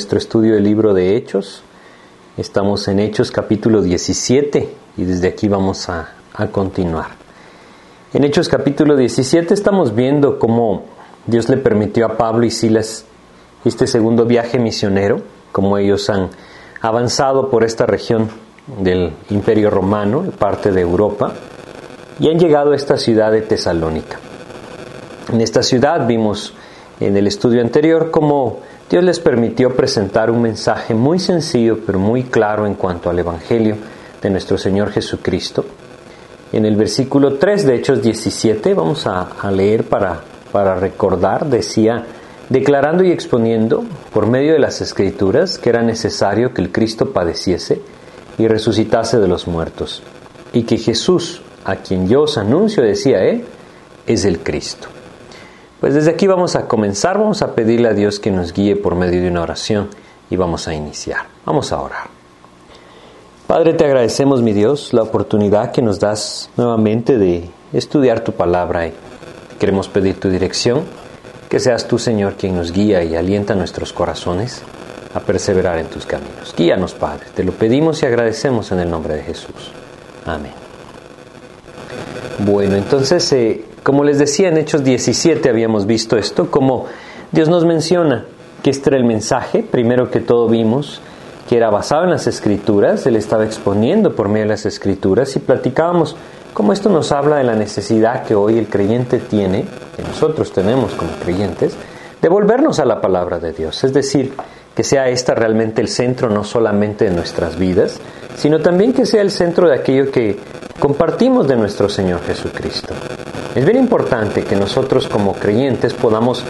nuestro estudio del libro de Hechos. Estamos en Hechos capítulo 17 y desde aquí vamos a, a continuar. En Hechos capítulo 17 estamos viendo cómo Dios le permitió a Pablo y Silas este segundo viaje misionero, cómo ellos han avanzado por esta región del Imperio Romano, parte de Europa, y han llegado a esta ciudad de Tesalónica. En esta ciudad vimos en el estudio anterior cómo Dios les permitió presentar un mensaje muy sencillo pero muy claro en cuanto al Evangelio de nuestro Señor Jesucristo. En el versículo 3 de Hechos 17, vamos a, leer para, para recordar, decía, declarando y exponiendo por medio de las escrituras que era necesario que el Cristo padeciese y resucitase de los muertos, y que Jesús, a quien yo os anuncio, decía él, es el Cristo. Pues desde aquí vamos a comenzar, vamos a pedirle a Dios que nos guíe por medio de una oración y vamos a iniciar. Vamos a orar. Padre, te agradecemos, mi Dios, la oportunidad que nos das nuevamente de estudiar tu palabra y queremos pedir tu dirección, que seas tú, Señor, quien nos guía y alienta nuestros corazones a perseverar en tus caminos. Guíanos, Padre, te lo pedimos y agradecemos en el nombre de Jesús. Amén. Bueno, entonces eh, como les decía en Hechos 17 habíamos visto esto, como Dios nos menciona que este era el mensaje, primero que todo vimos que era basado en las escrituras, Él estaba exponiendo por medio de las escrituras y platicábamos cómo esto nos habla de la necesidad que hoy el creyente tiene, que nosotros tenemos como creyentes, de volvernos a la palabra de Dios, es decir, que sea esta realmente el centro no solamente de nuestras vidas, sino también que sea el centro de aquello que compartimos de nuestro Señor Jesucristo. Es bien importante que nosotros como creyentes podamos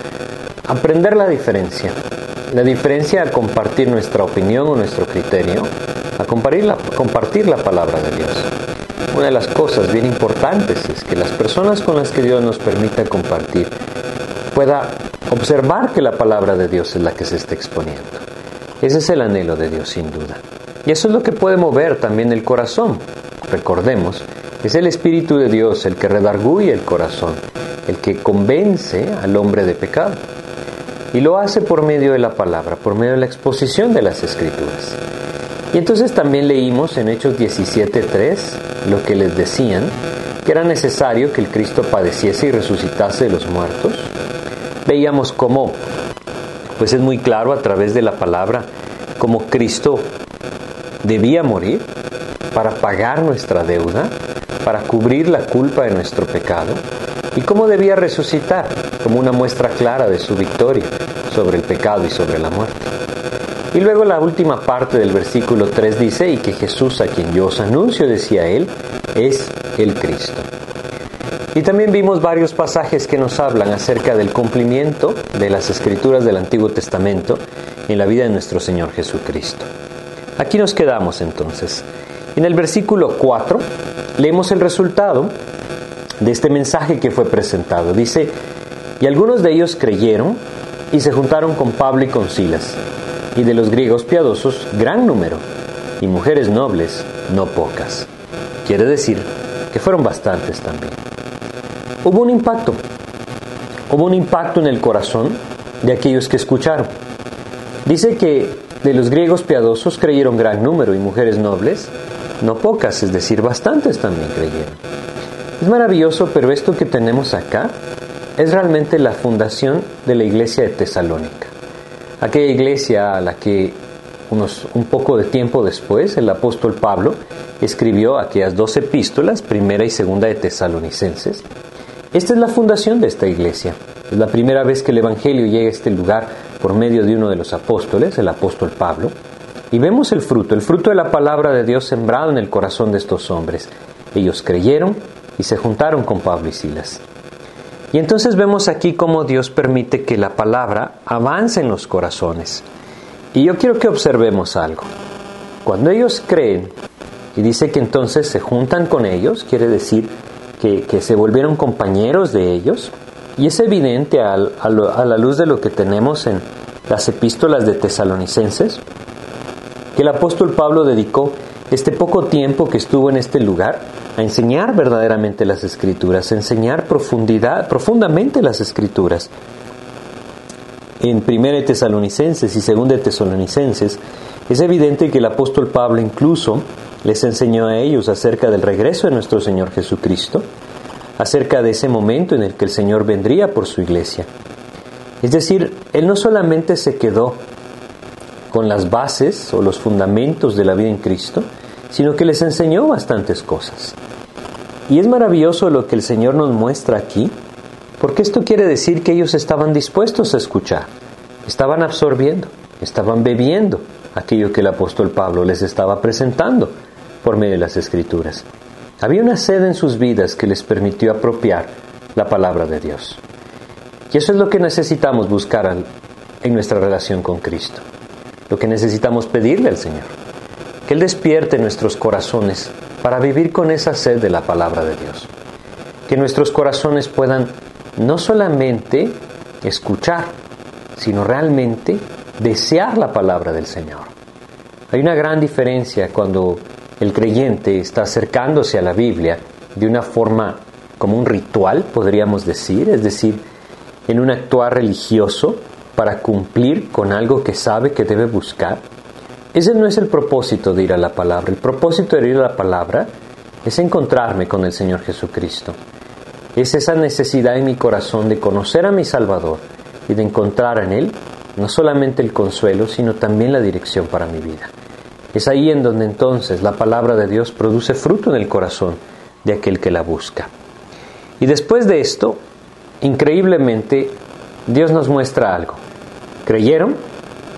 aprender la diferencia. La diferencia a compartir nuestra opinión o nuestro criterio, a compartir la, compartir la palabra de Dios. Una de las cosas bien importantes es que las personas con las que Dios nos permita compartir pueda observar que la palabra de Dios es la que se está exponiendo. Ese es el anhelo de Dios sin duda. Y eso es lo que puede mover también el corazón. Recordemos es el Espíritu de Dios el que redarguye el corazón, el que convence al hombre de pecado. Y lo hace por medio de la palabra, por medio de la exposición de las Escrituras. Y entonces también leímos en Hechos 17.3 lo que les decían, que era necesario que el Cristo padeciese y resucitase de los muertos. Veíamos cómo, pues es muy claro a través de la palabra, cómo Cristo debía morir para pagar nuestra deuda, para cubrir la culpa de nuestro pecado y cómo debía resucitar como una muestra clara de su victoria sobre el pecado y sobre la muerte. Y luego la última parte del versículo 3 dice, y que Jesús a quien yo os anuncio, decía él, es el Cristo. Y también vimos varios pasajes que nos hablan acerca del cumplimiento de las escrituras del Antiguo Testamento en la vida de nuestro Señor Jesucristo. Aquí nos quedamos entonces. En el versículo 4 leemos el resultado de este mensaje que fue presentado. Dice, y algunos de ellos creyeron y se juntaron con Pablo y con Silas, y de los griegos piadosos gran número, y mujeres nobles no pocas. Quiere decir que fueron bastantes también. Hubo un impacto, hubo un impacto en el corazón de aquellos que escucharon. Dice que de los griegos piadosos creyeron gran número y mujeres nobles no pocas, es decir, bastantes también creyeron. Es maravilloso, pero esto que tenemos acá es realmente la fundación de la iglesia de Tesalónica. Aquella iglesia a la que unos, un poco de tiempo después el apóstol Pablo escribió aquellas dos epístolas, primera y segunda de Tesalonicenses. Esta es la fundación de esta iglesia. Es la primera vez que el Evangelio llega a este lugar por medio de uno de los apóstoles, el apóstol Pablo. Y vemos el fruto, el fruto de la palabra de Dios sembrado en el corazón de estos hombres. Ellos creyeron y se juntaron con Pablo y Silas. Y entonces vemos aquí cómo Dios permite que la palabra avance en los corazones. Y yo quiero que observemos algo. Cuando ellos creen, y dice que entonces se juntan con ellos, quiere decir que, se volvieron compañeros de ellos, y es evidente a la luz de lo que tenemos en las epístolas de tesalonicenses, que el apóstol Pablo dedicó este poco tiempo que estuvo en este lugar a enseñar verdaderamente las escrituras, a enseñar profundidad, profundamente las escrituras. en 1 Tesalonicenses y 2 Tesalonicenses, es evidente que el apóstol Pablo incluso les enseñó a ellos acerca del regreso de nuestro Señor Jesucristo, acerca de ese momento en el que el Señor vendría por su iglesia. Es decir, Él no solamente se quedó con las bases o los fundamentos de la vida en Cristo, sino que les enseñó bastantes cosas. Y es maravilloso lo que el Señor nos muestra aquí, porque esto quiere decir que ellos estaban dispuestos a escuchar, estaban absorbiendo, estaban bebiendo aquello que el apóstol Pablo les estaba presentando por medio de las escrituras. Había una sed en sus vidas que les permitió apropiar la palabra de Dios. Y eso es lo que necesitamos buscar en nuestra relación con Cristo, lo que necesitamos pedirle al Señor, que Él despierte nuestros corazones para vivir con esa sed de la palabra de Dios, que nuestros corazones puedan no solamente escuchar, sino realmente desear la palabra del Señor. Hay una gran diferencia cuando el creyente está acercándose a la Biblia de una forma como un ritual, podríamos decir, es decir, en un actuar religioso para cumplir con algo que sabe que debe buscar. Ese no es el propósito de ir a la palabra. El propósito de ir a la palabra es encontrarme con el Señor Jesucristo. Es esa necesidad en mi corazón de conocer a mi Salvador y de encontrar en Él no solamente el consuelo, sino también la dirección para mi vida. Es ahí en donde entonces la palabra de Dios produce fruto en el corazón de aquel que la busca. Y después de esto, increíblemente, Dios nos muestra algo. Creyeron,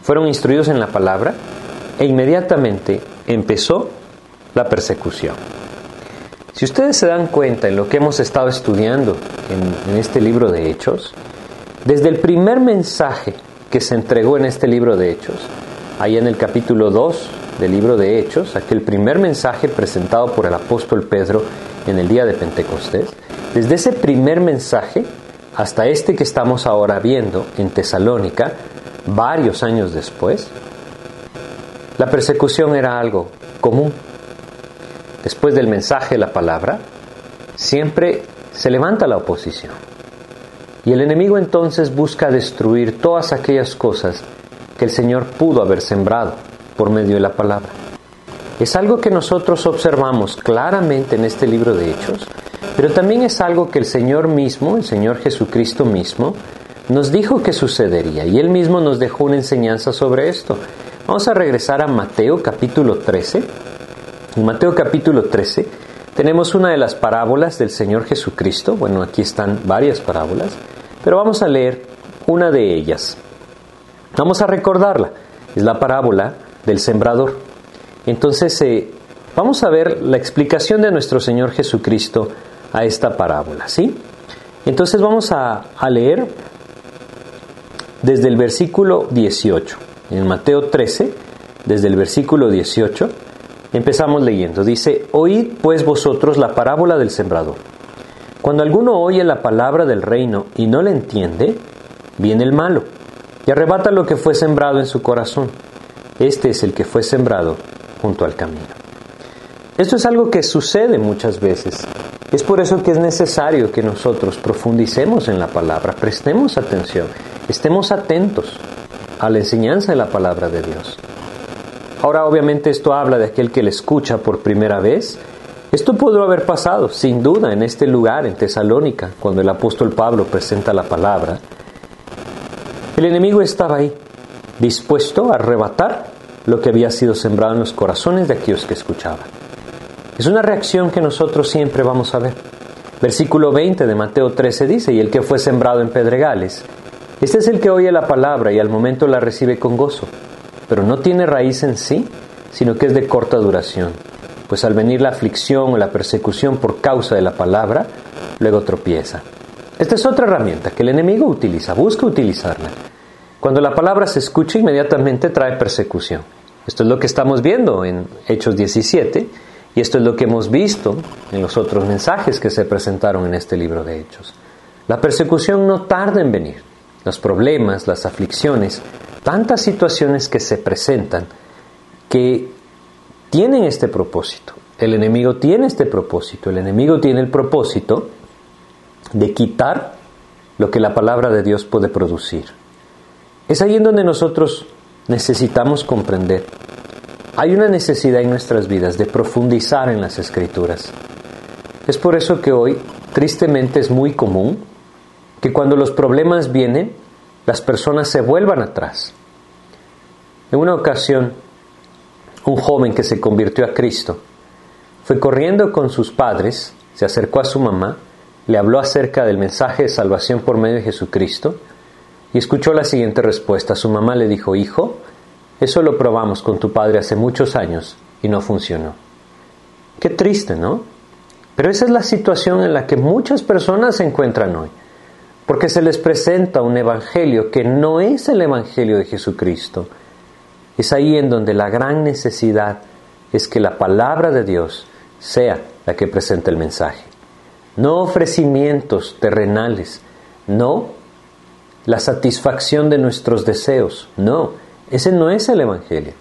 fueron instruidos en la palabra e inmediatamente empezó la persecución. Si ustedes se dan cuenta en lo que hemos estado estudiando en, este libro de Hechos, desde el primer mensaje que se entregó en este libro de Hechos, ahí en el capítulo 2 del libro de Hechos, aquel primer mensaje presentado por el apóstol Pedro en el día de Pentecostés, desde ese primer mensaje hasta este que estamos ahora viendo en Tesalónica, varios años después, la persecución era algo común. Después del mensaje, la palabra, siempre se levanta la oposición. Y el enemigo entonces busca destruir todas aquellas cosas que el Señor pudo haber sembrado por medio de la palabra. Es algo que nosotros observamos claramente en este libro de Hechos, pero también es algo que el Señor mismo, el Señor Jesucristo mismo, nos dijo que sucedería y Él mismo nos dejó una enseñanza sobre esto. Vamos a regresar a Mateo capítulo 13. En Mateo capítulo 13 tenemos una de las parábolas del Señor Jesucristo. Bueno, aquí están varias parábolas, pero vamos a leer una de ellas. Vamos a recordarla. Es la parábola del sembrador. Entonces, eh, vamos a ver la explicación de nuestro Señor Jesucristo a esta parábola, ¿sí? Entonces vamos a, a leer desde el versículo 18, en Mateo 13, desde el versículo 18, empezamos leyendo. Dice, oíd pues vosotros la parábola del sembrador. Cuando alguno oye la palabra del reino y no la entiende, viene el malo y arrebata lo que fue sembrado en su corazón. Este es el que fue sembrado junto al camino. Esto es algo que sucede muchas veces. Es por eso que es necesario que nosotros profundicemos en la palabra, prestemos atención, estemos atentos a la enseñanza de la palabra de Dios. Ahora obviamente esto habla de aquel que le escucha por primera vez. Esto pudo haber pasado, sin duda, en este lugar, en Tesalónica, cuando el apóstol Pablo presenta la palabra. El enemigo estaba ahí, dispuesto a arrebatar lo que había sido sembrado en los corazones de aquellos que escuchaban. Es una reacción que nosotros siempre vamos a ver. Versículo 20 de Mateo 13 dice, y el que fue sembrado en pedregales, este es el que oye la palabra y al momento la recibe con gozo, pero no tiene raíz en sí, sino que es de corta duración, pues al venir la aflicción o la persecución por causa de la palabra, luego tropieza. Esta es otra herramienta que el enemigo utiliza, busca utilizarla cuando la palabra se escucha inmediatamente trae persecución. Esto es lo que estamos viendo en Hechos 17 y esto es lo que hemos visto en los otros mensajes que se presentaron en este libro de Hechos. La persecución no tarda en venir. Los problemas, las aflicciones, tantas situaciones que se presentan que tienen este propósito. El enemigo tiene este propósito. El enemigo tiene el propósito de quitar lo que la palabra de Dios puede producir Es ahí en donde nosotros necesitamos comprender. Hay una necesidad en nuestras vidas de profundizar en las escrituras. Es por eso que hoy, tristemente, es muy común que cuando los problemas vienen, las personas se vuelvan atrás. En una ocasión, un joven que se convirtió a Cristo fue corriendo con sus padres, se acercó a su mamá, le habló acerca del mensaje de salvación por medio de Jesucristo y escuchó la siguiente respuesta. Su mamá le dijo, hijo, eso lo probamos con tu padre hace muchos años y no funcionó. Qué triste, ¿no? Pero esa es la situación en la que muchas personas se encuentran hoy, porque se les presenta un evangelio que no es el evangelio de Jesucristo. Es ahí en donde la gran necesidad es que la palabra de Dios sea la que presente el mensaje. No ofrecimientos terrenales, no la satisfacción de nuestros deseos, no, ese no es el Evangelio.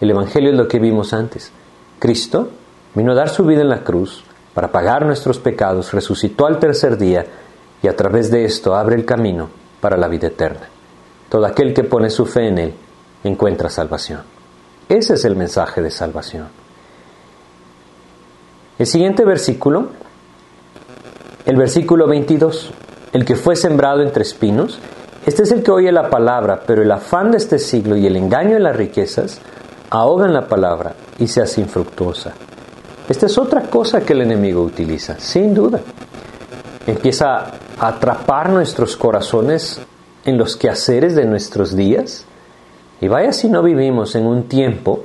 El Evangelio es lo que vimos antes. Cristo vino a dar su vida en la cruz para pagar nuestros pecados, resucitó al tercer día y a través de esto abre el camino para la vida eterna. Todo aquel que pone su fe en Él encuentra salvación. Ese es el mensaje de salvación. El siguiente versículo, el versículo 22, el que fue sembrado entre espinos, este es el que oye la palabra, pero el afán de este siglo y el engaño de las riquezas ahogan la palabra y se hace infructuosa. Esta es otra cosa que el enemigo utiliza, sin duda. Empieza atrapar nuestros corazones en los quehaceres de nuestros días. Y vaya si no vivimos en un tiempo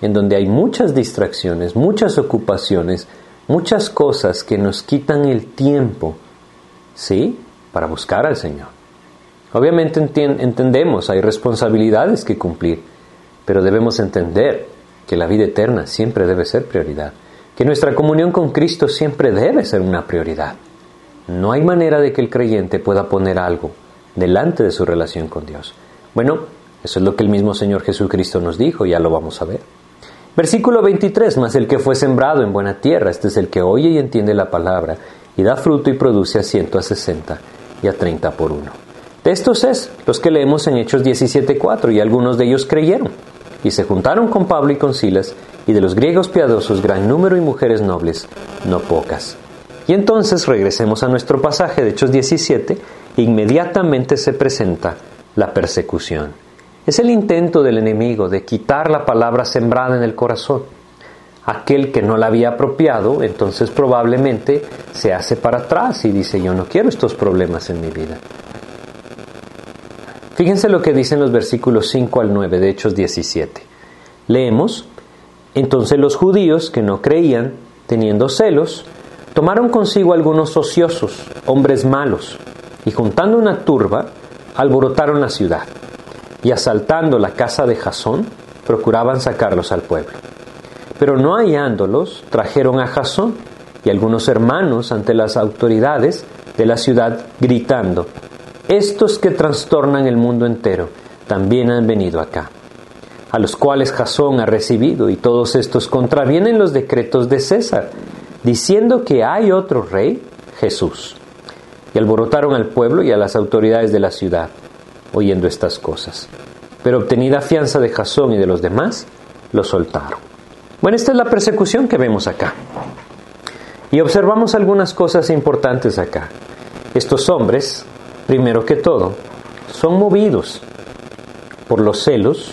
en donde hay muchas distracciones, muchas ocupaciones, muchas cosas que nos quitan el tiempo, ¿sí? Para buscar al Señor. Obviamente entendemos, hay responsabilidades que cumplir, pero debemos entender que la vida eterna siempre debe ser prioridad, que nuestra comunión con Cristo siempre debe ser una prioridad. No hay manera de que el creyente pueda poner algo delante de su relación con Dios. Bueno, eso es lo que el mismo Señor Jesucristo nos dijo, ya lo vamos a ver. Versículo 23, más el que fue sembrado en buena tierra, este es el que oye y entiende la palabra, y da fruto y produce a ciento, a sesenta y a treinta por uno. De estos es los que leemos en Hechos 17.4, y algunos de ellos creyeron, y se juntaron con Pablo y con Silas, y de los griegos piadosos gran número y mujeres nobles, no pocas. Y entonces regresemos a nuestro pasaje de Hechos 17, inmediatamente se presenta la persecución. Es el intento del enemigo de quitar la palabra sembrada en el corazón. Aquel que no la había apropiado, entonces probablemente se hace para atrás y dice, yo no quiero estos problemas en mi vida. Fíjense lo que dicen los versículos 5 al 9 de Hechos 17. Leemos, entonces los judíos que no creían, teniendo celos, tomaron consigo algunos ociosos, hombres malos, y juntando una turba, alborotaron la ciudad y asaltando la casa de Jasón, procuraban sacarlos al pueblo. Pero no hallándolos, trajeron a Jasón y algunos hermanos ante las autoridades de la ciudad, gritando, Estos que trastornan el mundo entero también han venido acá, a los cuales Jasón ha recibido, y todos estos contravienen los decretos de César, diciendo que hay otro rey, Jesús. Y alborotaron al pueblo y a las autoridades de la ciudad oyendo estas cosas. Pero obtenida fianza de Jasón y de los demás, lo soltaron. Bueno, esta es la persecución que vemos acá. Y observamos algunas cosas importantes acá. Estos hombres, primero que todo, son movidos por los celos,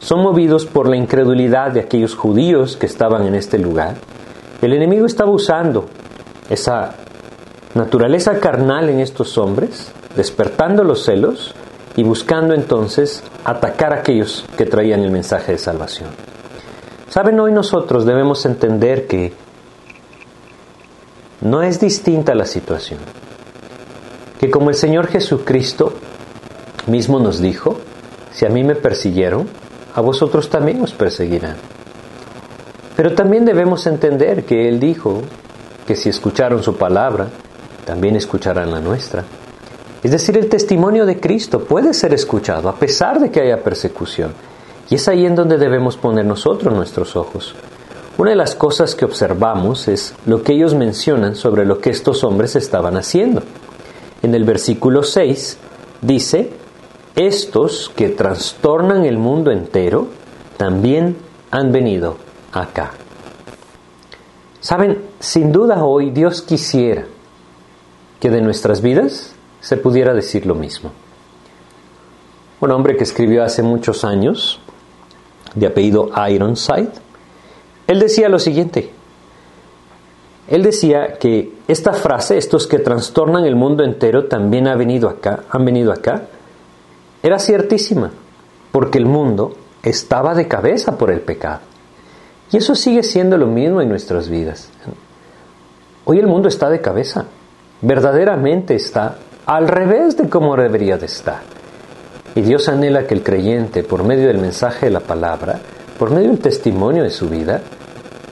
son movidos por la incredulidad de aquellos judíos que estaban en este lugar. El enemigo estaba usando esa naturaleza carnal en estos hombres, despertando los celos y buscando entonces atacar a aquellos que traían el mensaje de salvación. Saben, hoy nosotros debemos entender que no es distinta la situación, que como el Señor Jesucristo mismo nos dijo, si a mí me persiguieron, a vosotros también os perseguirán. Pero también debemos entender que Él dijo que si escucharon su palabra, también escucharán la nuestra. Es decir, el testimonio de Cristo puede ser escuchado a pesar de que haya persecución. Y es ahí en donde debemos poner nosotros nuestros ojos. Una de las cosas que observamos es lo que ellos mencionan sobre lo que estos hombres estaban haciendo. En el versículo 6 dice estos que trastornan el mundo entero también han venido acá. Saben, sin duda hoy Dios quisiera que de nuestras vidas se pudiera decir lo mismo. Un hombre que escribió hace muchos años, de apellido Ironside, él decía lo siguiente. Él decía que esta frase, estos que trastornan el mundo entero, también ha venido acá, han venido acá, era ciertísima, porque el mundo estaba de cabeza por el pecado. Y eso sigue siendo lo mismo en nuestras vidas. Hoy el mundo está de cabeza, verdaderamente está al revés de cómo debería de estar. Y Dios anhela que el creyente, por medio del mensaje de la palabra, por medio del testimonio de su vida,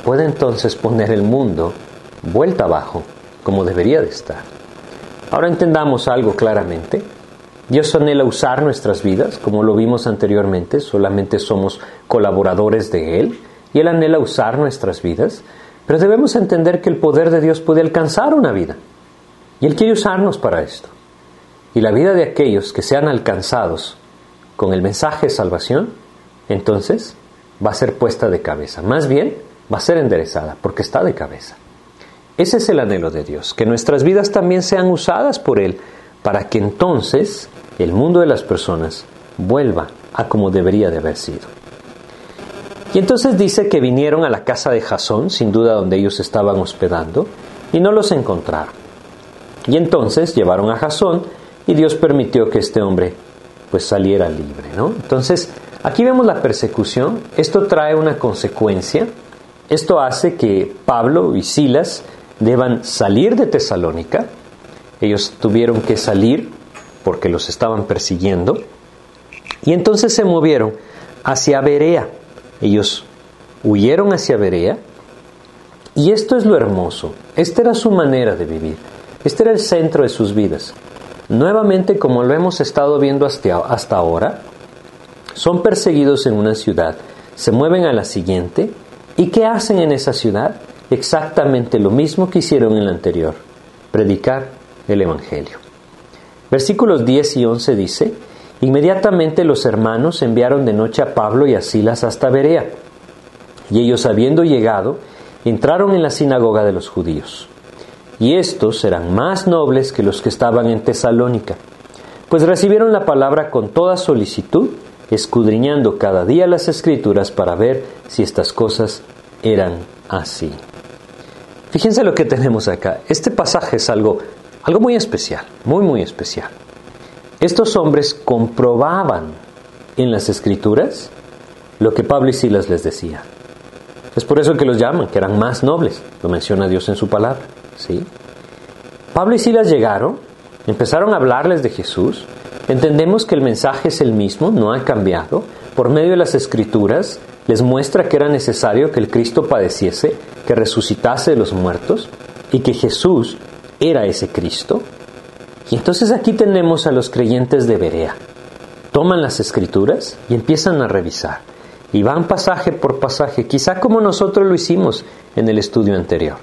pueda entonces poner el mundo vuelta abajo, como debería de estar. Ahora entendamos algo claramente. Dios anhela usar nuestras vidas, como lo vimos anteriormente, solamente somos colaboradores de Él, y Él anhela usar nuestras vidas, pero debemos entender que el poder de Dios puede alcanzar una vida, y Él quiere usarnos para esto. Y la vida de aquellos que sean alcanzados con el mensaje de salvación, entonces va a ser puesta de cabeza. Más bien, va a ser enderezada, porque está de cabeza. Ese es el anhelo de Dios, que nuestras vidas también sean usadas por Él, para que entonces el mundo de las personas vuelva a como debería de haber sido. Y entonces dice que vinieron a la casa de Jasón, sin duda donde ellos estaban hospedando, y no los encontraron. Y entonces llevaron a Jasón y Dios permitió que este hombre pues saliera libre, ¿no? Entonces, aquí vemos la persecución, esto trae una consecuencia, esto hace que Pablo y Silas deban salir de Tesalónica, ellos tuvieron que salir porque los estaban persiguiendo, y entonces se movieron hacia Berea, ellos huyeron hacia Berea, y esto es lo hermoso, esta era su manera de vivir, este era el centro de sus vidas. Nuevamente, como lo hemos estado viendo hasta, hasta ahora, son perseguidos en una ciudad, se mueven a la siguiente, ¿y qué hacen en esa ciudad? Exactamente lo mismo que hicieron en la anterior, predicar el Evangelio. Versículos 10 y 11 dice, Inmediatamente los hermanos enviaron de noche a Pablo y a Silas hasta Berea, y ellos habiendo llegado, entraron en la sinagoga de los judíos y estos eran más nobles que los que estaban en Tesalónica, pues recibieron la palabra con toda solicitud, escudriñando cada día las escrituras para ver si estas cosas eran así. Fíjense lo que tenemos acá. Este pasaje es algo, algo muy especial, muy, muy especial. Estos hombres comprobaban en las escrituras lo que Pablo y Silas les decía. Es por eso que los llaman, que eran más nobles, lo menciona Dios en su palabra. ¿sí? Pablo y Silas llegaron, empezaron a hablarles de Jesús, entendemos que el mensaje es el mismo, no ha cambiado, por medio de las escrituras les muestra que era necesario que el Cristo padeciese, que resucitase de los muertos y que Jesús era ese Cristo. Y entonces aquí tenemos a los creyentes de Berea. Toman las escrituras y empiezan a revisar. Y van pasaje por pasaje, quizá como nosotros lo hicimos en el estudio anterior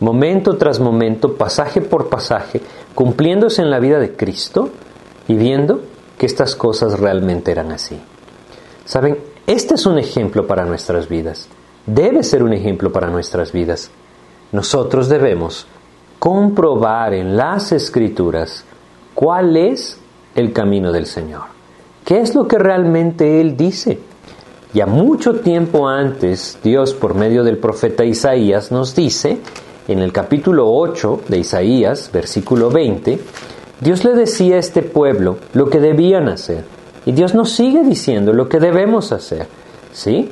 momento tras momento, pasaje por pasaje, cumpliéndose en la vida de Cristo y viendo que estas cosas realmente eran así. Saben, este es un ejemplo para nuestras vidas, debe ser un ejemplo para nuestras vidas. Nosotros debemos comprobar en las escrituras cuál es el camino del Señor. ¿Qué es lo que realmente Él dice? Ya mucho tiempo antes, Dios por medio del profeta Isaías nos dice en el capítulo 8 de Isaías, versículo 20, Dios le decía a este pueblo lo que debían hacer. Y Dios nos sigue diciendo lo que debemos hacer. ¿Sí?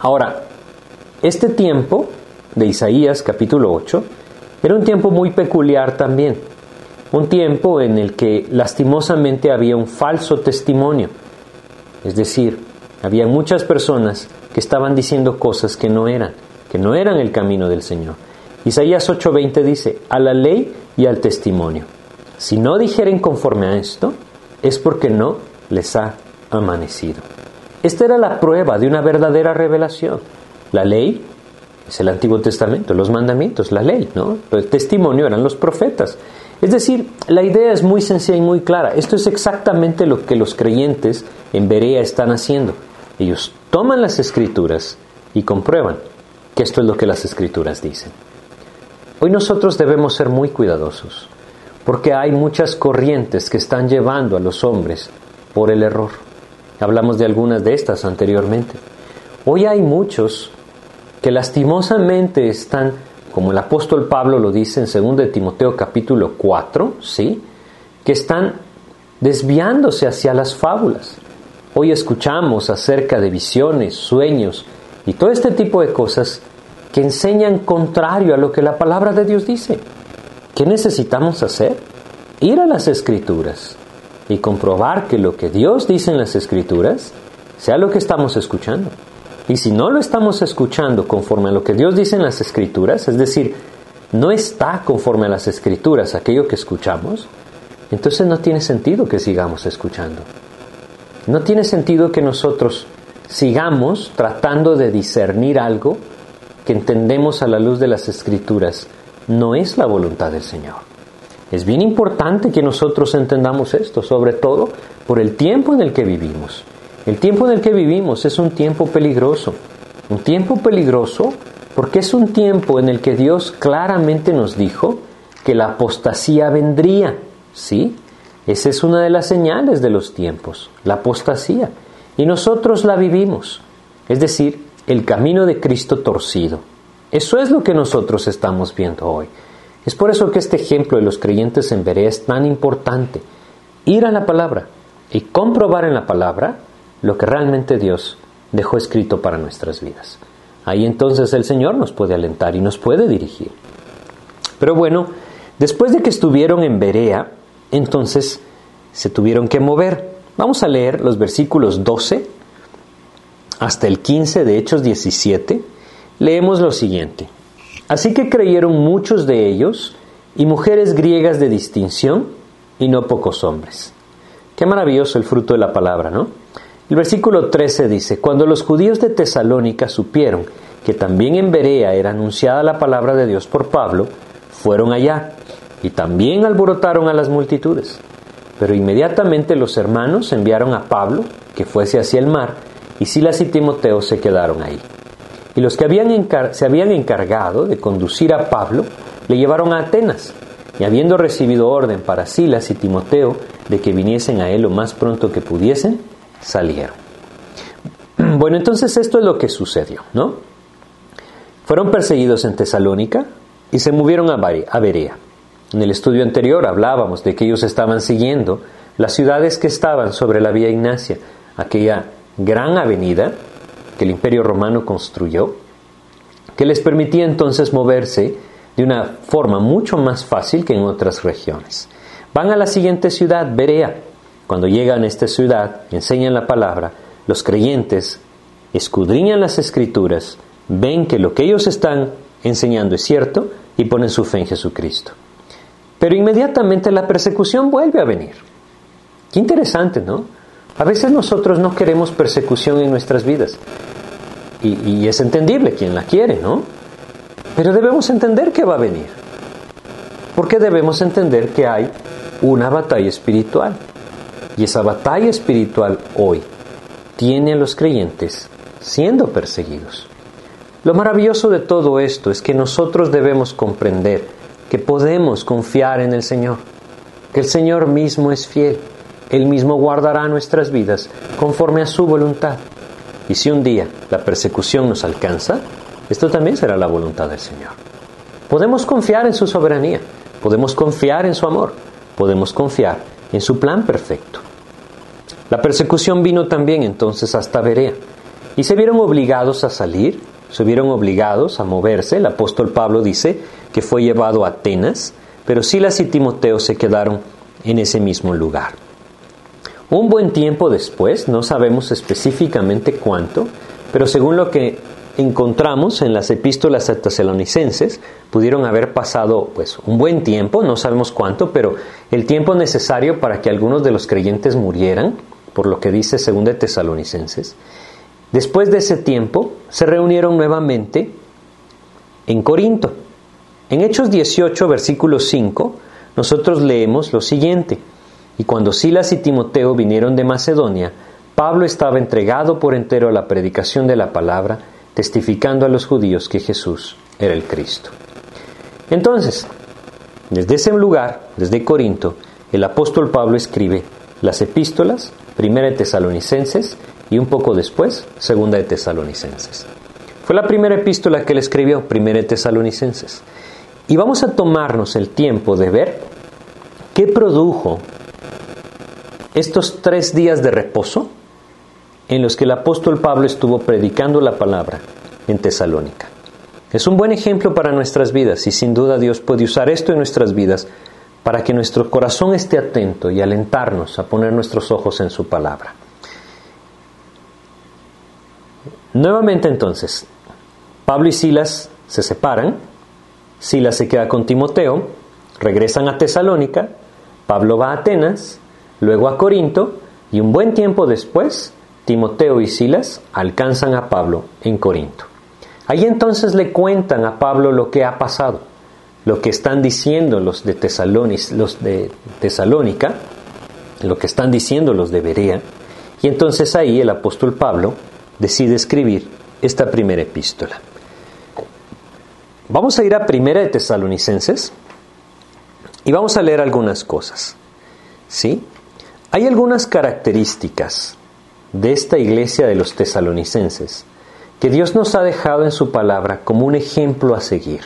Ahora, este tiempo de Isaías capítulo 8 era un tiempo muy peculiar también. Un tiempo en el que lastimosamente había un falso testimonio. Es decir, había muchas personas que estaban diciendo cosas que no eran, que no eran el camino del Señor. Isaías 8:20 dice, a la ley y al testimonio. Si no dijeren conforme a esto, es porque no les ha amanecido. Esta era la prueba de una verdadera revelación. La ley es el Antiguo Testamento, los mandamientos, la ley, ¿no? El testimonio eran los profetas. Es decir, la idea es muy sencilla y muy clara. Esto es exactamente lo que los creyentes en Berea están haciendo. Ellos toman las escrituras y comprueban que esto es lo que las escrituras dicen. Hoy nosotros debemos ser muy cuidadosos, porque hay muchas corrientes que están llevando a los hombres por el error. Hablamos de algunas de estas anteriormente. Hoy hay muchos que lastimosamente están, como el apóstol Pablo lo dice en 2 Timoteo capítulo 4, ¿sí? que están desviándose hacia las fábulas. Hoy escuchamos acerca de visiones, sueños y todo este tipo de cosas que enseñan contrario a lo que la palabra de Dios dice. ¿Qué necesitamos hacer? Ir a las escrituras y comprobar que lo que Dios dice en las escrituras sea lo que estamos escuchando. Y si no lo estamos escuchando conforme a lo que Dios dice en las escrituras, es decir, no está conforme a las escrituras aquello que escuchamos, entonces no tiene sentido que sigamos escuchando. No tiene sentido que nosotros sigamos tratando de discernir algo que entendemos a la luz de las escrituras no es la voluntad del Señor. Es bien importante que nosotros entendamos esto, sobre todo por el tiempo en el que vivimos. El tiempo en el que vivimos es un tiempo peligroso, un tiempo peligroso porque es un tiempo en el que Dios claramente nos dijo que la apostasía vendría, ¿sí? Esa es una de las señales de los tiempos, la apostasía. Y nosotros la vivimos, es decir, el camino de Cristo torcido. Eso es lo que nosotros estamos viendo hoy. Es por eso que este ejemplo de los creyentes en Berea es tan importante. Ir a la palabra y comprobar en la palabra lo que realmente Dios dejó escrito para nuestras vidas. Ahí entonces el Señor nos puede alentar y nos puede dirigir. Pero bueno, después de que estuvieron en Berea, entonces se tuvieron que mover. Vamos a leer los versículos 12 hasta el 15 de Hechos 17, leemos lo siguiente. Así que creyeron muchos de ellos y mujeres griegas de distinción y no pocos hombres. Qué maravilloso el fruto de la palabra, ¿no? El versículo 13 dice, cuando los judíos de Tesalónica supieron que también en Berea era anunciada la palabra de Dios por Pablo, fueron allá y también alborotaron a las multitudes. Pero inmediatamente los hermanos enviaron a Pablo que fuese hacia el mar, y Silas y Timoteo se quedaron ahí. Y los que se habían encargado de conducir a Pablo le llevaron a Atenas, y habiendo recibido orden para Silas y Timoteo de que viniesen a él lo más pronto que pudiesen, salieron. Bueno, entonces esto es lo que sucedió, ¿no? Fueron perseguidos en Tesalónica y se movieron a Berea. En el estudio anterior hablábamos de que ellos estaban siguiendo las ciudades que estaban sobre la vía Ignacia, aquella gran avenida que el imperio romano construyó, que les permitía entonces moverse de una forma mucho más fácil que en otras regiones. Van a la siguiente ciudad, Berea. Cuando llegan a esta ciudad, enseñan la palabra, los creyentes escudriñan las escrituras, ven que lo que ellos están enseñando es cierto y ponen su fe en Jesucristo. Pero inmediatamente la persecución vuelve a venir. Qué interesante, ¿no? A veces nosotros no queremos persecución en nuestras vidas. Y, es entendible quien la quiere, ¿no? Pero debemos entender que va a venir. Porque debemos entender que hay una batalla espiritual. Y esa batalla espiritual hoy tiene a los creyentes siendo perseguidos. Lo maravilloso de todo esto es que nosotros debemos comprender que podemos confiar en el Señor, que el Señor mismo es fiel él mismo guardará nuestras vidas conforme a su voluntad. Y si un día la persecución nos alcanza, esto también será la voluntad del Señor. Podemos confiar en su soberanía, podemos confiar en su amor, podemos confiar en su plan perfecto. La persecución vino también entonces hasta Berea y se vieron obligados a salir, se vieron obligados a moverse. El apóstol Pablo dice que fue llevado a Atenas, pero Silas y Timoteo se quedaron en ese mismo lugar. Un buen tiempo después, no sabemos específicamente cuánto, pero según lo que encontramos en las epístolas a tesalonicenses, pudieron haber pasado pues un buen tiempo, no sabemos cuánto, pero el tiempo necesario para que algunos de los creyentes murieran, por lo que dice según de tesalonicenses. Después de ese tiempo, se reunieron nuevamente en Corinto. En Hechos 18, versículo 5, nosotros leemos lo siguiente. Y cuando Silas y Timoteo vinieron de Macedonia, Pablo estaba entregado por entero a la predicación de la palabra, testificando a los judíos que Jesús era el Cristo. Entonces, desde ese lugar, desde Corinto, el apóstol Pablo escribe las epístolas, primera de Tesalonicenses y un poco después, segunda de Tesalonicenses. Fue la primera epístola que él escribió, primera de Tesalonicenses. Y vamos a tomarnos el tiempo de ver qué produjo estos tres días de reposo en los que el apóstol Pablo estuvo predicando la palabra en Tesalónica. Es un buen ejemplo para nuestras vidas y sin duda Dios puede usar esto en nuestras vidas para que nuestro corazón esté atento y alentarnos a poner nuestros ojos en su palabra. Nuevamente entonces, Pablo y Silas se separan, Silas se queda con Timoteo, regresan a Tesalónica, Pablo va a Atenas, luego a Corinto y un buen tiempo después, Timoteo y Silas alcanzan a Pablo en Corinto. Ahí entonces le cuentan a Pablo lo que ha pasado, lo que están diciendo los de, los de Tesalónica, lo que están diciendo los de Berea, y entonces ahí el apóstol Pablo decide escribir esta primera epístola. Vamos a ir a Primera de Tesalonicenses y vamos a leer algunas cosas. ¿Sí? Hay algunas características de esta iglesia de los tesalonicenses que Dios nos ha dejado en su palabra como un ejemplo a seguir.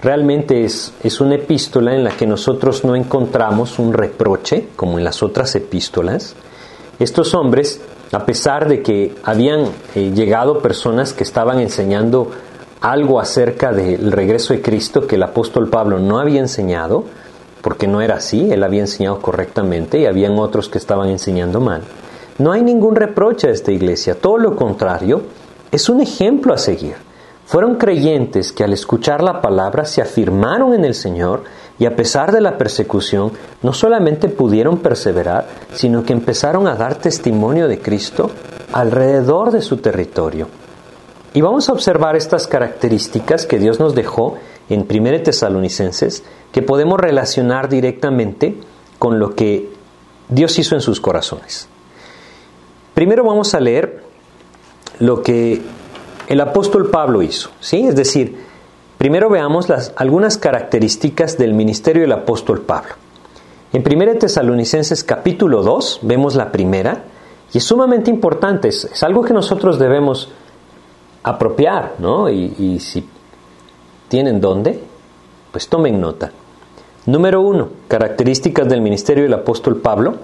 Realmente es, es una epístola en la que nosotros no encontramos un reproche, como en las otras epístolas. Estos hombres, a pesar de que habían eh, llegado personas que estaban enseñando algo acerca del regreso de Cristo que el apóstol Pablo no había enseñado, porque no era así, él había enseñado correctamente y habían otros que estaban enseñando mal. No hay ningún reproche a esta iglesia, todo lo contrario, es un ejemplo a seguir. Fueron creyentes que al escuchar la palabra se afirmaron en el Señor y a pesar de la persecución no solamente pudieron perseverar, sino que empezaron a dar testimonio de Cristo alrededor de su territorio. Y vamos a observar estas características que Dios nos dejó en 1 Tesalonicenses que podemos relacionar directamente con lo que Dios hizo en sus corazones. Primero vamos a leer lo que el apóstol Pablo hizo, ¿sí? Es decir, primero veamos algunas características del ministerio del apóstol Pablo. En 1 Tesalonicenses capítulo 2 vemos la primera y es sumamente importante, es, algo que nosotros debemos apropiar, ¿no? Y, y si tienen dónde, pues tomen nota. Número uno, características del ministerio del apóstol Pablo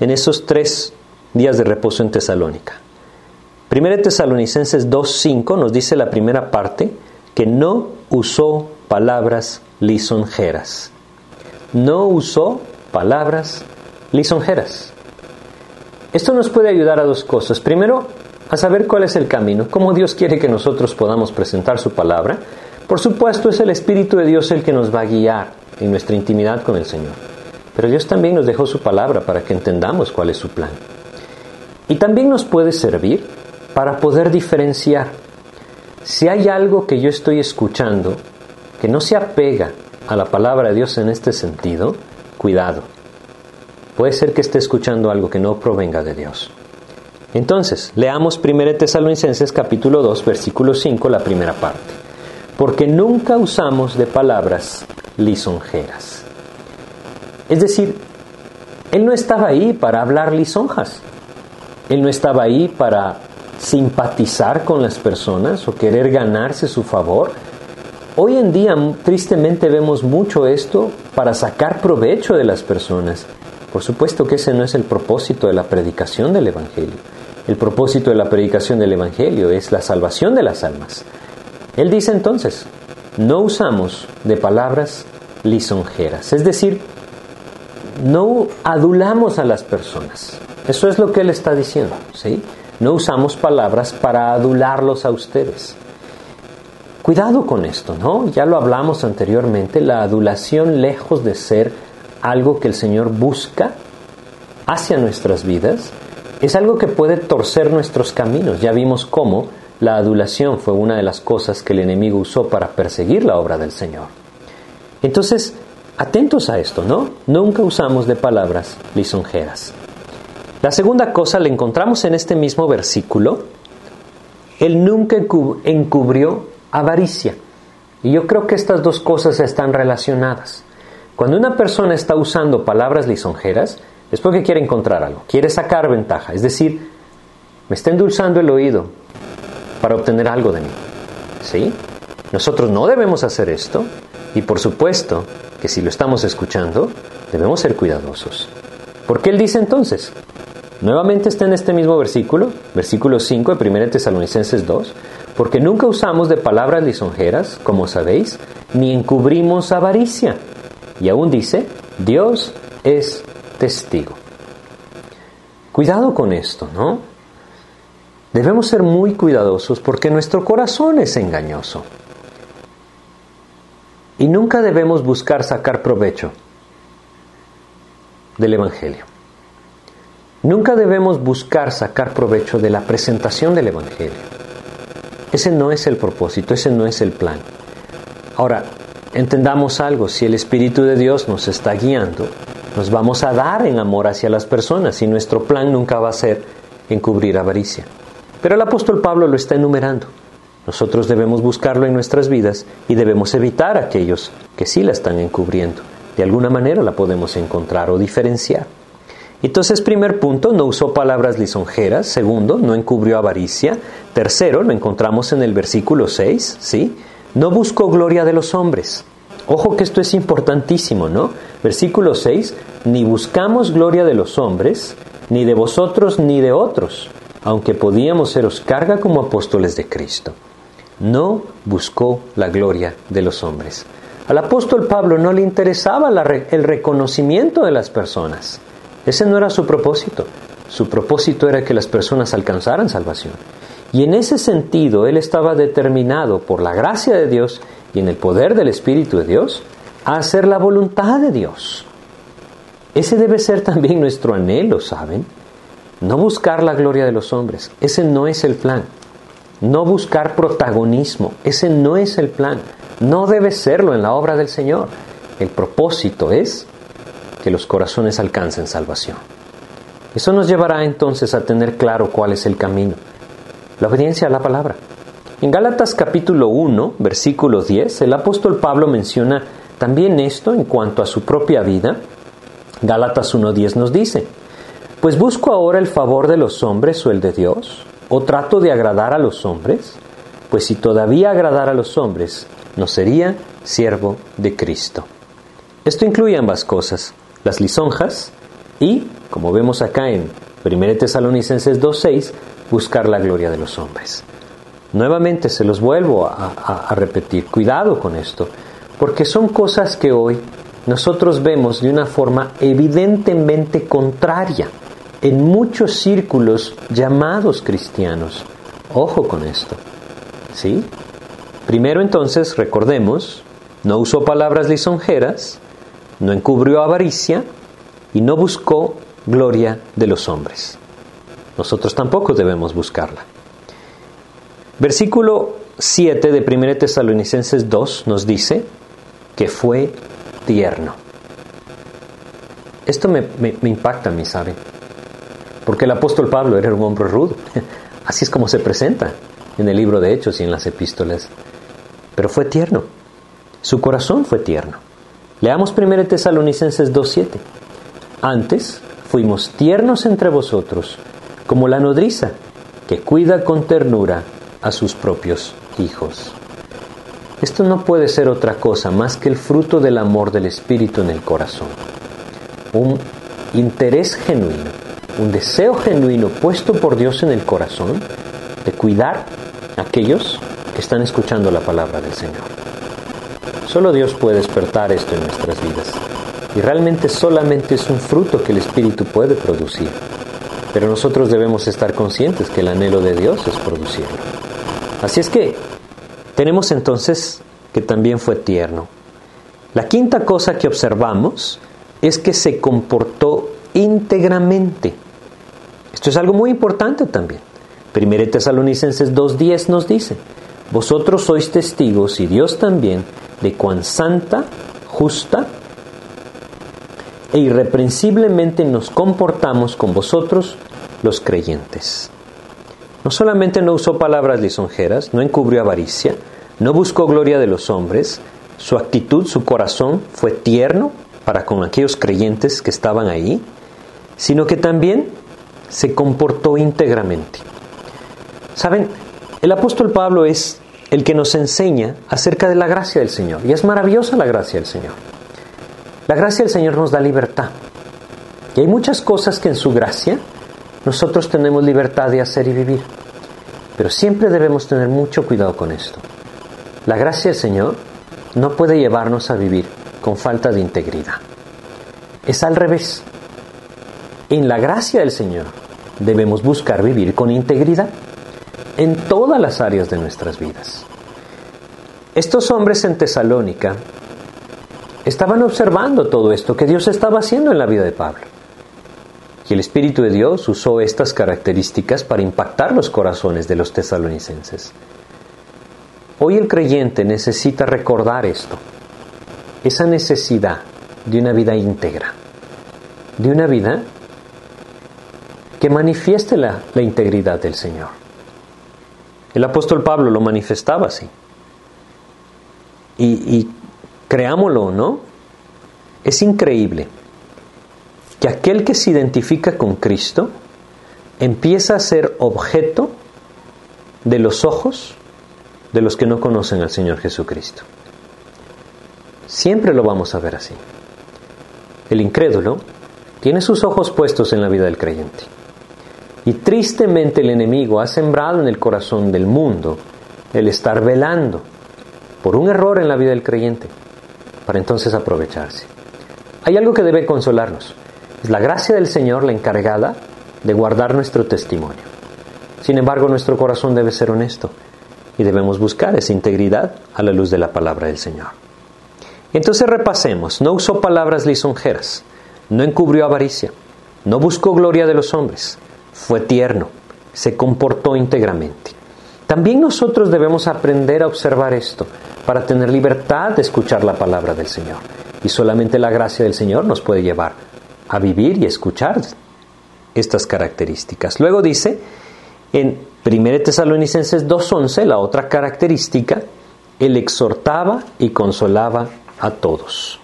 en esos tres días de reposo en Tesalónica. Primera Tesalonicenses 2.5 nos dice la primera parte que no usó palabras lisonjeras. No usó palabras lisonjeras. Esto nos puede ayudar a dos cosas. Primero, a saber cuál es el camino, cómo Dios quiere que nosotros podamos presentar su palabra. Por supuesto, es el Espíritu de Dios el que nos va a guiar en nuestra intimidad con el Señor. Pero Dios también nos dejó su palabra para que entendamos cuál es su plan. Y también nos puede servir para poder diferenciar. Si hay algo que yo estoy escuchando que no se apega a la palabra de Dios en este sentido, cuidado. Puede ser que esté escuchando algo que no provenga de Dios. Entonces, leamos 1 Tesalonicenses capítulo 2, versículo 5, la primera parte. Porque nunca usamos de palabras lisonjeras. Es decir, él no estaba ahí para hablar lisonjas. Él no estaba ahí para simpatizar con las personas o querer ganarse su favor. Hoy en día tristemente vemos mucho esto para sacar provecho de las personas. Por supuesto que ese no es el propósito de la predicación del Evangelio. El propósito de la predicación del Evangelio es la salvación de las almas. Él dice entonces, no usamos de palabras lisonjeras, es decir, no adulamos a las personas. Eso es lo que él está diciendo, ¿sí? No usamos palabras para adularlos a ustedes. Cuidado con esto, ¿no? Ya lo hablamos anteriormente, la adulación lejos de ser algo que el Señor busca hacia nuestras vidas, es algo que puede torcer nuestros caminos. Ya vimos cómo la adulación fue una de las cosas que el enemigo usó para perseguir la obra del Señor. Entonces, atentos a esto, ¿no? Nunca usamos de palabras lisonjeras. La segunda cosa la encontramos en este mismo versículo. Él nunca encubrió avaricia. Y yo creo que estas dos cosas están relacionadas. Cuando una persona está usando palabras lisonjeras, es porque quiere encontrar algo, quiere sacar ventaja. Es decir, me está endulzando el oído para obtener algo de mí. ¿Sí? Nosotros no debemos hacer esto y por supuesto que si lo estamos escuchando, debemos ser cuidadosos. ¿Por qué él dice entonces? Nuevamente está en este mismo versículo, versículo 5 de 1 Tesalonicenses 2, porque nunca usamos de palabras lisonjeras, como sabéis, ni encubrimos avaricia. Y aún dice, Dios es testigo. Cuidado con esto, ¿no? Debemos ser muy cuidadosos porque nuestro corazón es engañoso. Y nunca debemos buscar sacar provecho del Evangelio. Nunca debemos buscar sacar provecho de la presentación del Evangelio. Ese no es el propósito, ese no es el plan. Ahora, entendamos algo, si el Espíritu de Dios nos está guiando, nos vamos a dar en amor hacia las personas y nuestro plan nunca va a ser encubrir avaricia. Pero el apóstol Pablo lo está enumerando. Nosotros debemos buscarlo en nuestras vidas y debemos evitar aquellos que sí la están encubriendo. De alguna manera la podemos encontrar o diferenciar. Entonces, primer punto, no usó palabras lisonjeras. Segundo, no encubrió avaricia. Tercero, lo encontramos en el versículo 6, ¿sí? No buscó gloria de los hombres. Ojo que esto es importantísimo, ¿no? Versículo 6, ni buscamos gloria de los hombres, ni de vosotros, ni de otros, aunque podíamos seros carga como apóstoles de Cristo no buscó la gloria de los hombres. Al apóstol Pablo no le interesaba el reconocimiento de las personas. Ese no era su propósito. Su propósito era que las personas alcanzaran salvación. Y en ese sentido él estaba determinado por la gracia de Dios y en el poder del Espíritu de Dios a hacer la voluntad de Dios. Ese debe ser también nuestro anhelo, ¿saben? No buscar la gloria de los hombres. Ese no es el plan no buscar protagonismo. Ese no es el plan. No debe serlo en la obra del Señor. El propósito es que los corazones alcancen salvación. Eso nos llevará entonces a tener claro cuál es el camino. La obediencia a la palabra. En Gálatas capítulo 1, versículo 10, el apóstol Pablo menciona también esto en cuanto a su propia vida. Gálatas 1.10 nos dice, pues busco ahora el favor de los hombres o el de Dios ¿O trato de agradar a los hombres? Pues si todavía agradara a los hombres, no sería siervo de Cristo. Esto incluye ambas cosas, las lisonjas y, como vemos acá en 1 Tesalonicenses 2.6, buscar la gloria de los hombres. Nuevamente se los vuelvo a, a repetir, cuidado con esto, porque son cosas que hoy nosotros vemos de una forma evidentemente contraria en muchos círculos llamados cristianos. Ojo con esto. ¿Sí? Primero entonces, recordemos, no usó palabras lisonjeras, no encubrió avaricia y no buscó gloria de los hombres. Nosotros tampoco debemos buscarla. Versículo 7 de 1 Tesalonicenses 2 nos dice que fue tierno. Esto me, me impacta a mí, ¿saben? porque el apóstol Pablo era un hombre rudo. Así es como se presenta en el libro de Hechos y en las epístolas. Pero fue tierno. Su corazón fue tierno. Leamos 1 Tesalonicenses 2.7. Antes fuimos tiernos entre vosotros, como la nodriza que cuida con ternura a sus propios hijos. Esto no puede ser otra cosa más que el fruto del amor del Espíritu en el corazón. Un interés genuino un deseo genuino puesto por Dios en el corazón de cuidar a aquellos que están escuchando la palabra del Señor. Solo Dios puede despertar esto en nuestras vidas. Y realmente solamente es un fruto que el Espíritu puede producir. Pero nosotros debemos estar conscientes que el anhelo de Dios es producirlo. Así es que tenemos entonces que también fue tierno. La quinta cosa que observamos es que se comportó íntegramente. Esto es algo muy importante también. 1 Tesalonicenses 2.10 nos dice, vosotros sois testigos y Dios también de cuán santa, justa e irreprensiblemente nos comportamos con vosotros los creyentes. No solamente no usó palabras lisonjeras, no encubrió avaricia, no buscó gloria de los hombres, su actitud, su corazón fue tierno para con aquellos creyentes que estaban ahí, sino que también se comportó íntegramente. Saben, el apóstol Pablo es el que nos enseña acerca de la gracia del Señor, y es maravillosa la gracia del Señor. La gracia del Señor nos da libertad, y hay muchas cosas que en su gracia nosotros tenemos libertad de hacer y vivir, pero siempre debemos tener mucho cuidado con esto. La gracia del Señor no puede llevarnos a vivir con falta de integridad. Es al revés. En la gracia del Señor debemos buscar vivir con integridad en todas las áreas de nuestras vidas. Estos hombres en Tesalónica estaban observando todo esto que Dios estaba haciendo en la vida de Pablo. Y el Espíritu de Dios usó estas características para impactar los corazones de los tesalonicenses. Hoy el creyente necesita recordar esto, esa necesidad de una vida íntegra, de una vida que manifieste la, la integridad del Señor. El apóstol Pablo lo manifestaba así. Y, y creámoslo no, es increíble que aquel que se identifica con Cristo empieza a ser objeto de los ojos de los que no conocen al Señor Jesucristo. Siempre lo vamos a ver así. El incrédulo tiene sus ojos puestos en la vida del creyente. Y tristemente el enemigo ha sembrado en el corazón del mundo el estar velando por un error en la vida del creyente, para entonces aprovecharse. Hay algo que debe consolarnos. Es la gracia del Señor la encargada de guardar nuestro testimonio. Sin embargo, nuestro corazón debe ser honesto y debemos buscar esa integridad a la luz de la palabra del Señor. Entonces repasemos, no usó palabras lisonjeras, no encubrió avaricia, no buscó gloria de los hombres, fue tierno, se comportó íntegramente. También nosotros debemos aprender a observar esto para tener libertad de escuchar la palabra del Señor. Y solamente la gracia del Señor nos puede llevar a vivir y escuchar estas características. Luego dice en 1 Tesalonicenses 2.11, la otra característica, él exhortaba y consolaba a todos.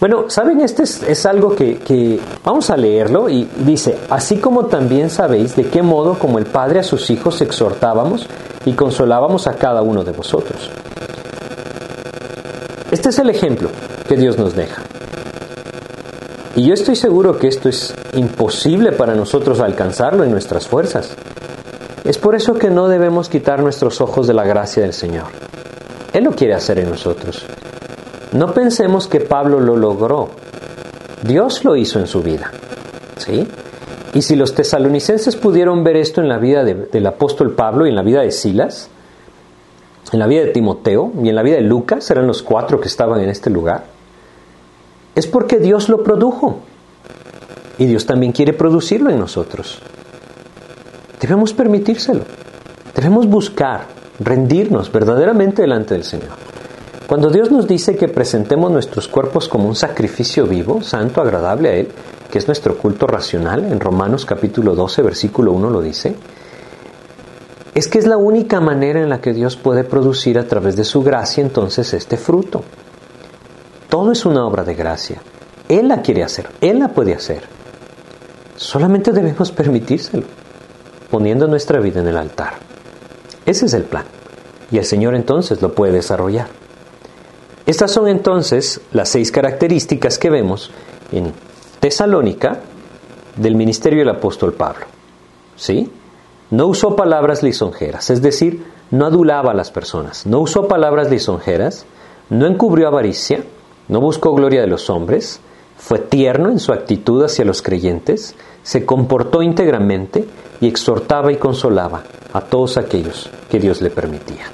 Bueno, ¿saben? Este es, algo que, que, vamos a leerlo y dice, así como también sabéis de qué modo como el Padre a sus hijos exhortábamos y consolábamos a cada uno de vosotros. Este es el ejemplo que Dios nos deja. Y yo estoy seguro que esto es imposible para nosotros alcanzarlo en nuestras fuerzas. Es por eso que no debemos quitar nuestros ojos de la gracia del Señor. Él lo quiere hacer en nosotros. No pensemos que Pablo lo logró. Dios lo hizo en su vida. ¿Sí? Y si los tesalonicenses pudieron ver esto en la vida del apóstol Pablo y en la vida de Silas, en la vida de Timoteo y en la vida de Lucas, eran los cuatro que estaban en este lugar, es porque Dios lo produjo. Y Dios también quiere producirlo en nosotros. Debemos permitírselo. Debemos buscar, rendirnos verdaderamente delante del Señor. Cuando Dios nos dice que presentemos nuestros cuerpos como un sacrificio vivo, santo, agradable a Él, que es nuestro culto racional, en Romanos capítulo 12, versículo 1 lo dice, es que es la única manera en la que Dios puede producir a través de su gracia entonces este fruto. Todo es una obra de gracia. Él la quiere hacer, Él la puede hacer. Solamente debemos permitírselo poniendo nuestra vida en el altar. Ese es el plan. Y el Señor entonces lo puede desarrollar. Estas son entonces las seis características que vemos en Tesalónica del ministerio del apóstol Pablo. ¿Sí? No usó palabras lisonjeras, es decir, no adulaba a las personas, no usó palabras lisonjeras, no encubrió avaricia, no buscó gloria de los hombres, fue tierno en su actitud hacia los creyentes, se comportó íntegramente y exhortaba y consolaba a todos aquellos que Dios le permitía.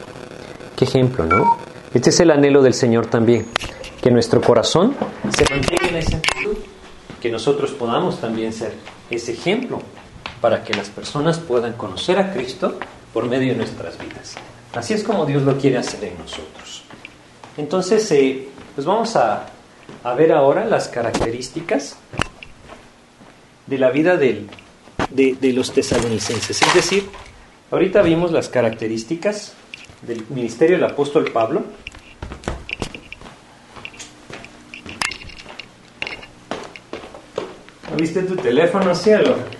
Qué ejemplo, ¿no? Este es el anhelo del Señor también, que nuestro corazón se mantenga en esa actitud, que nosotros podamos también ser ese ejemplo para que las personas puedan conocer a Cristo por medio de nuestras vidas. Así es como Dios lo quiere hacer en nosotros. Entonces, eh, pues vamos a a ver ahora las características de la vida de, de los tesalonicenses. Es decir, ahorita vimos las características del ministerio del apóstol Pablo. ¿Viste tu teléfono, cielo?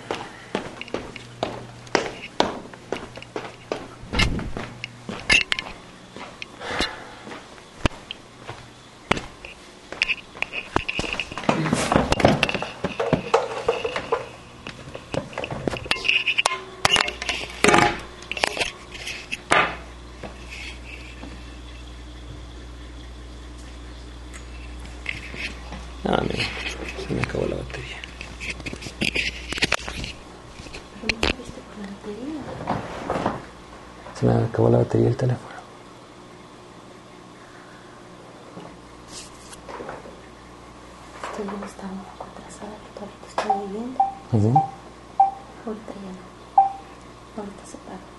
Batería del teléfono. Estoy yo estaba un poco atrasada, ahorita estoy viviendo. Uh -huh. Ahorita ya no. Ahorita se para.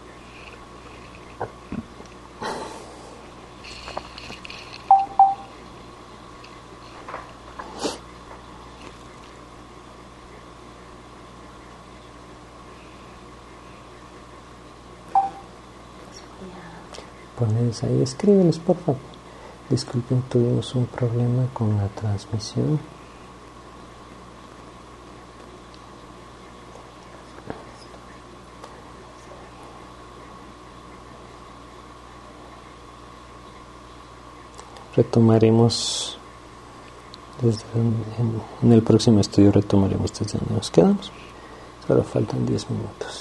Ahí, escríbeles por favor. Disculpen, tuvimos un problema con la transmisión. Retomaremos desde en, en el próximo estudio retomaremos desde donde nos quedamos. Solo faltan 10 minutos.